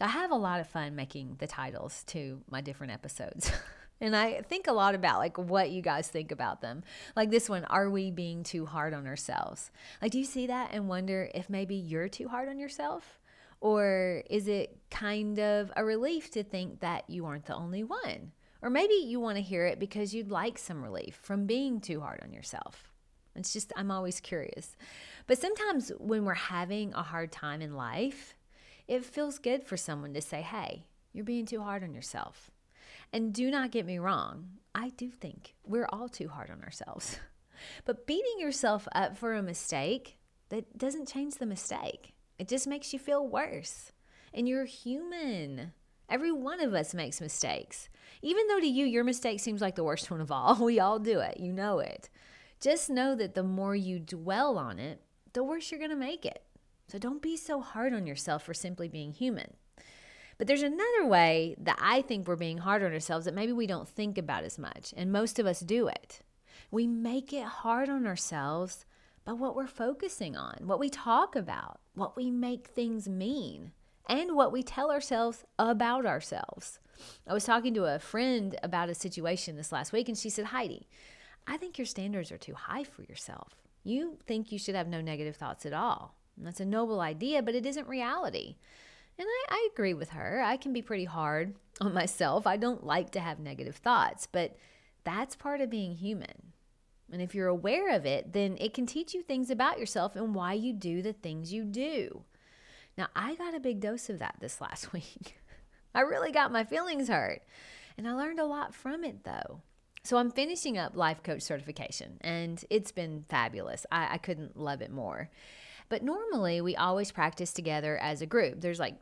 So I have a lot of fun making the titles to my different episodes. and I think a lot about like what you guys think about them. Like this one, are we being too hard on ourselves? Like do you see that and wonder if maybe you're too hard on yourself? Or is it kind of a relief to think that you aren't the only one? Or maybe you want to hear it because you'd like some relief from being too hard on yourself. It's just, I'm always curious. But sometimes when we're having a hard time in life, it feels good for someone to say, hey, you're being too hard on yourself. And do not get me wrong, I do think we're all too hard on ourselves. But beating yourself up for a mistake, that doesn't change the mistake. It just makes you feel worse. And you're human. Every one of us makes mistakes. Even though to you, your mistake seems like the worst one of all, we all do it. You know it. Just know that the more you dwell on it, the worse you're going to make it. So don't be so hard on yourself for simply being human. But there's another way that I think we're being hard on ourselves that maybe we don't think about as much, and most of us do it. We make it hard on ourselves by what we're focusing on, what we talk about, what we make things mean, and what we tell ourselves about ourselves. I was talking to a friend about a situation this last week, and she said, Heidi, I think your standards are too high for yourself. You think you should have no negative thoughts at all. That's a noble idea, but it isn't reality. And I, I agree with her. I can be pretty hard on myself. I don't like to have negative thoughts, but that's part of being human. And if you're aware of it, then it can teach you things about yourself and why you do the things you do. Now, I got a big dose of that this last week. I really got my feelings hurt. And I learned a lot from it, though. So I'm finishing up life coach certification, and it's been fabulous. I, I couldn't love it more. But normally we always practice together as a group. There's like,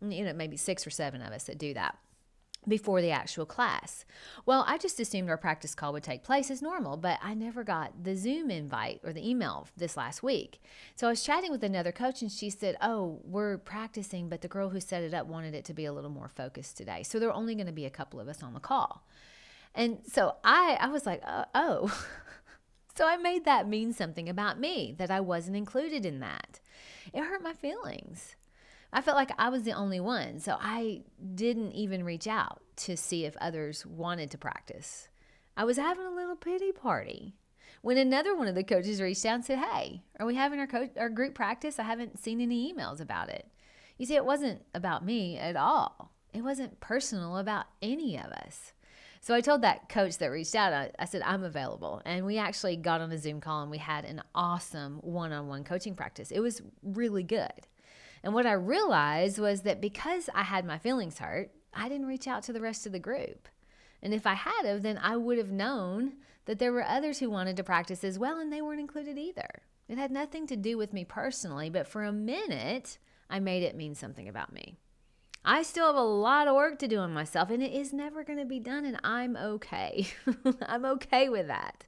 you know, maybe six or seven of us that do that before the actual class. Well, I just assumed our practice call would take place as normal, but I never got the Zoom invite or the email this last week. So I was chatting with another coach and she said, Oh, we're practicing, but the girl who set it up wanted it to be a little more focused today. So there are only going to be a couple of us on the call. And so I, I was like, uh, Oh. So I made that mean something about me, that I wasn't included in that. It hurt my feelings. I felt like I was the only one. So I didn't even reach out to see if others wanted to practice. I was having a little pity party when another one of the coaches reached out and said, Hey, are we having our, co- our group practice? I haven't seen any emails about it. You see, it wasn't about me at all, it wasn't personal about any of us. So I told that coach that reached out, I, I, said, I'm available. And we actually got on a Zoom call and we had an awesome one on one coaching practice. It was really good. And what I realized was that because I had my feelings hurt, I didn't reach out to the rest of the group. And if I had of, then I would have known that there were others who wanted to practice as well and they weren't included either. It had nothing to do with me personally, but for a minute, I made it mean something about me. I still have a lot of work to do on myself, and it is never going to be done, and I'm okay. I'm okay with that.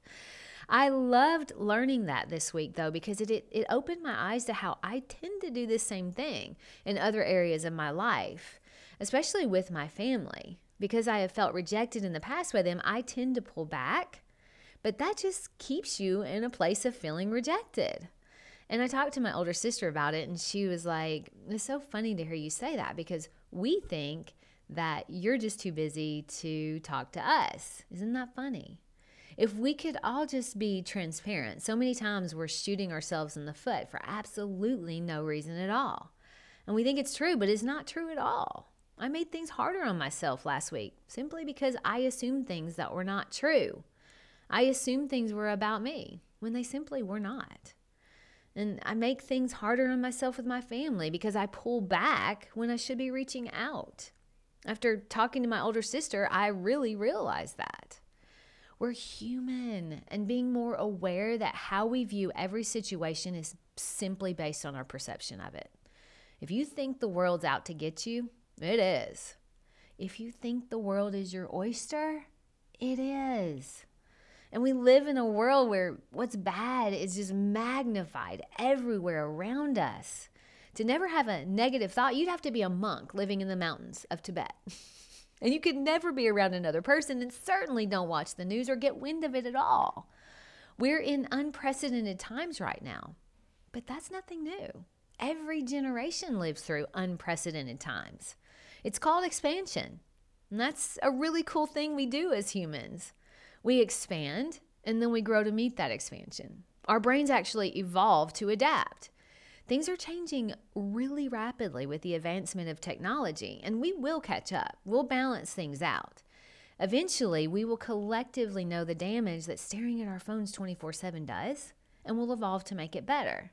I loved learning that this week, though, because it, it, it opened my eyes to how I tend to do the same thing in other areas of my life, especially with my family. Because I have felt rejected in the past by them, I tend to pull back, but that just keeps you in a place of feeling rejected. And I talked to my older sister about it, and she was like, It's so funny to hear you say that because we think that you're just too busy to talk to us. Isn't that funny? If we could all just be transparent, so many times we're shooting ourselves in the foot for absolutely no reason at all. And we think it's true, but it's not true at all. I made things harder on myself last week simply because I assumed things that were not true. I assumed things were about me when they simply were not. And I make things harder on myself with my family because I pull back when I should be reaching out. After talking to my older sister, I really realized that. We're human, and being more aware that how we view every situation is simply based on our perception of it. If you think the world's out to get you, it is. if you think the world is your oyster, it is. And we live in a world where what's bad is just magnified everywhere around us. To never have a negative thought, you'd have to be a monk living in the mountains of Tibet. and you could never be around another person, and certainly don't watch the news or get wind of it at all. We're in unprecedented times right now, but that's nothing new. Every generation lives through unprecedented times. It's called expansion. And that's a really cool thing we do as humans. We expand and then we grow to meet that expansion. Our brains actually evolve to adapt. Things are changing really rapidly with the advancement of technology, and we will catch up. We'll balance things out. Eventually, we will collectively know the damage that staring at our phones 24 7 does, and we'll evolve to make it better.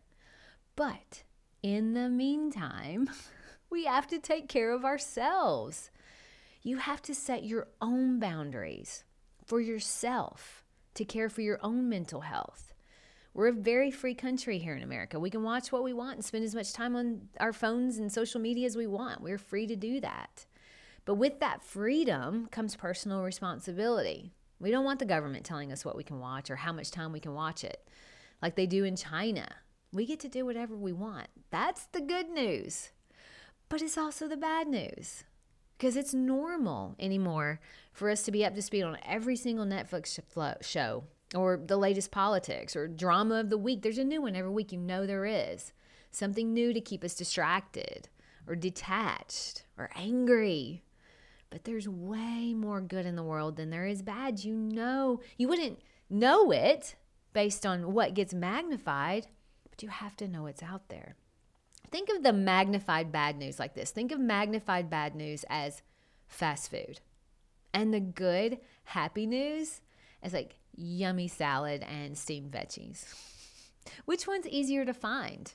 But in the meantime, we have to take care of ourselves. You have to set your own boundaries for yourself to care for your own mental health. We're a very free country here in America. We can watch what we want and spend as much time on our phones and social media as we want. We're free to do that. But with that freedom comes personal responsibility. We don't want the government telling us what we can watch or how much time we can watch it, like they do in China. We get to do whatever we want. That's the good news. But it's also the bad news because it's normal anymore for us to be up to speed on every single Netflix show or the latest politics or drama of the week. There's a new one every week. You know there is something new to keep us distracted or detached or angry. But there's way more good in the world than there is bad. You know, you wouldn't know it based on what gets magnified, but you have to know it's out there. Think of the magnified bad news like this. Think of magnified bad news as fast food. And the good, happy news as like yummy salad and steamed veggies. Which one's easier to find?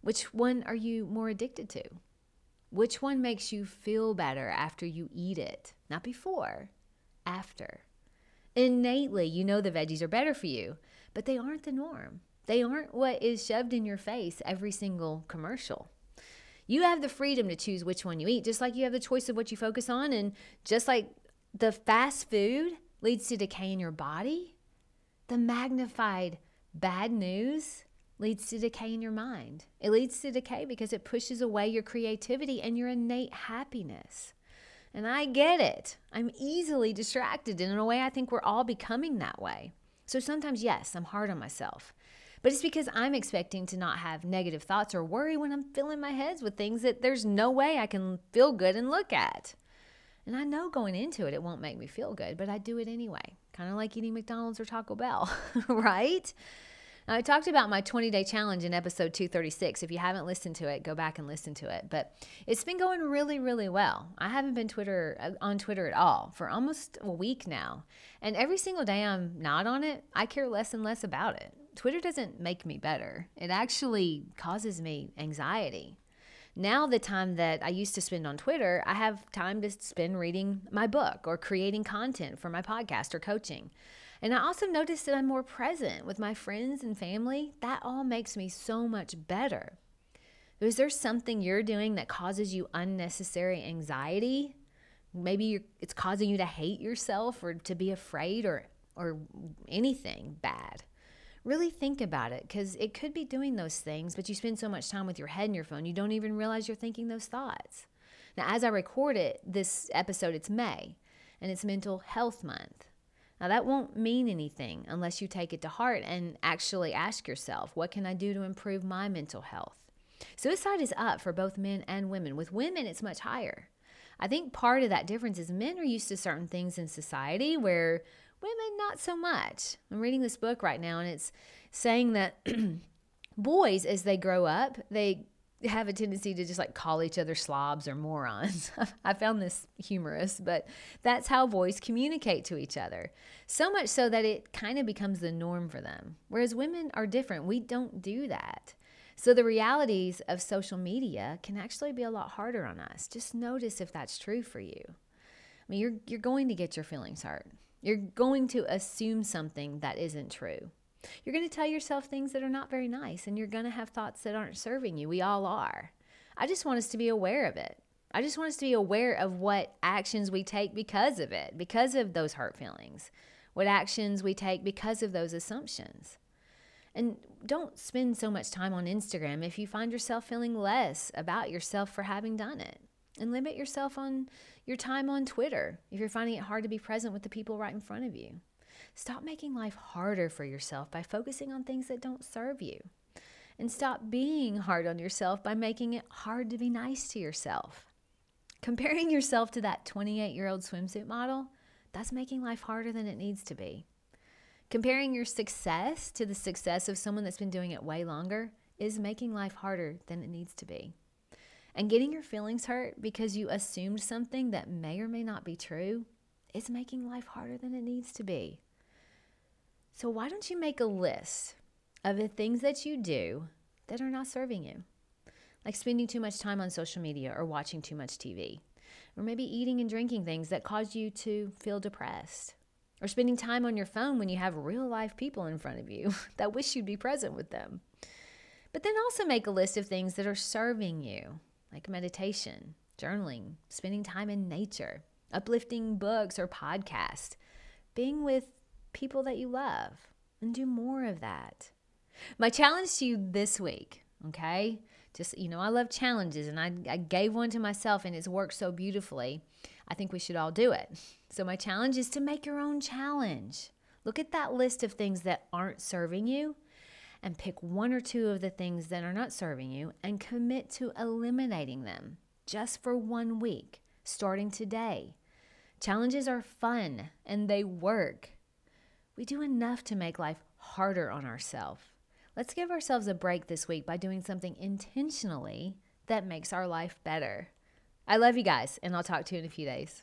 Which one are you more addicted to? Which one makes you feel better after you eat it? Not before, after. Innately, you know the veggies are better for you, but they aren't the norm. They aren't what is shoved in your face every single commercial. You have the freedom to choose which one you eat, just like you have the choice of what you focus on. And just like the fast food leads to decay in your body, the magnified bad news leads to decay in your mind. It leads to decay because it pushes away your creativity and your innate happiness. And I get it. I'm easily distracted. And in a way, I think we're all becoming that way. So sometimes, yes, I'm hard on myself. But it's because I'm expecting to not have negative thoughts or worry when I'm filling my heads with things that there's no way I can feel good and look at. And I know going into it, it won't make me feel good, but I do it anyway. Kind of like eating McDonald's or Taco Bell, right? Now, I talked about my 20 day challenge in episode 236. If you haven't listened to it, go back and listen to it. But it's been going really, really well. I haven't been Twitter uh, on Twitter at all for almost a week now. And every single day I'm not on it, I care less and less about it. Twitter doesn't make me better, it actually causes me anxiety. Now, the time that I used to spend on Twitter, I have time to spend reading my book or creating content for my podcast or coaching. And I also noticed that I'm more present with my friends and family. That all makes me so much better. Is there something you're doing that causes you unnecessary anxiety? Maybe it's causing you to hate yourself or to be afraid or or anything bad really think about it because it could be doing those things, but you spend so much time with your head in your phone, you don't even realize you're thinking those thoughts. Now, as I record it, this episode, it's May and it's Mental Health Month. Now, that won't mean anything unless you take it to heart and actually ask yourself, what can I do to improve my mental health? Suicide is up for both men and women. With women, it's much higher. I think part of that difference is men are used to certain things in society where Women, not so much. I'm reading this book right now, and it's saying that boys, as they grow up, they have a tendency to just like call each other slobs or morons. I found this humorous, but that's how boys communicate to each other. So much so that it kind of becomes the norm for them. Whereas women are different. We don't do that. So the realities of social media can actually be a lot harder on us. Just notice if that's true for you. I mean, you're you're going to get your feelings hurt. You're going to assume something that isn't true. You're going to tell yourself things that are not very nice, and you're going to have thoughts that aren't serving you. We all are. I just want us to be aware of it. I just want us to be aware of what actions we take because of it, because of those hurt feelings, what actions we take because of those assumptions. And don't spend so much time on Instagram if you find yourself feeling less about yourself for having done it. And limit yourself on your time on Twitter if you're finding it hard to be present with the people right in front of you. Stop making life harder for yourself by focusing on things that don't serve you. And stop being hard on yourself by making it hard to be nice to yourself. Comparing yourself to that 28 year old swimsuit model, that's making life harder than it needs to be. Comparing your success to the success of someone that's been doing it way longer is making life harder than it needs to be. And getting your feelings hurt because you assumed something that may or may not be true is making life harder than it needs to be. So, why don't you make a list of the things that you do that are not serving you? like spending too much time on social media or watching too much TV, or maybe eating and drinking things that cause you to feel depressed, or spending time on your phone when you have real life people in front of you that wish you'd be present with them. But then also make a list of things that are serving you, like meditation, journaling, spending time in nature, uplifting books or podcasts, being with people that you love, and do more of that. My challenge to you this week, okay, just, you know, I love challenges and I, I gave one to myself and it's worked so beautifully. I think we should all do it. So, my challenge is to make your own challenge. Look at that list of things that aren't serving you and pick one or two of the things that are not serving you and commit to eliminating them just for one week, starting today. Challenges are fun and they work. We do enough to make life harder on ourselves. Let's give ourselves a break this week by doing something intentionally that makes our life better. I love you guys, and I'll talk to you in a few days.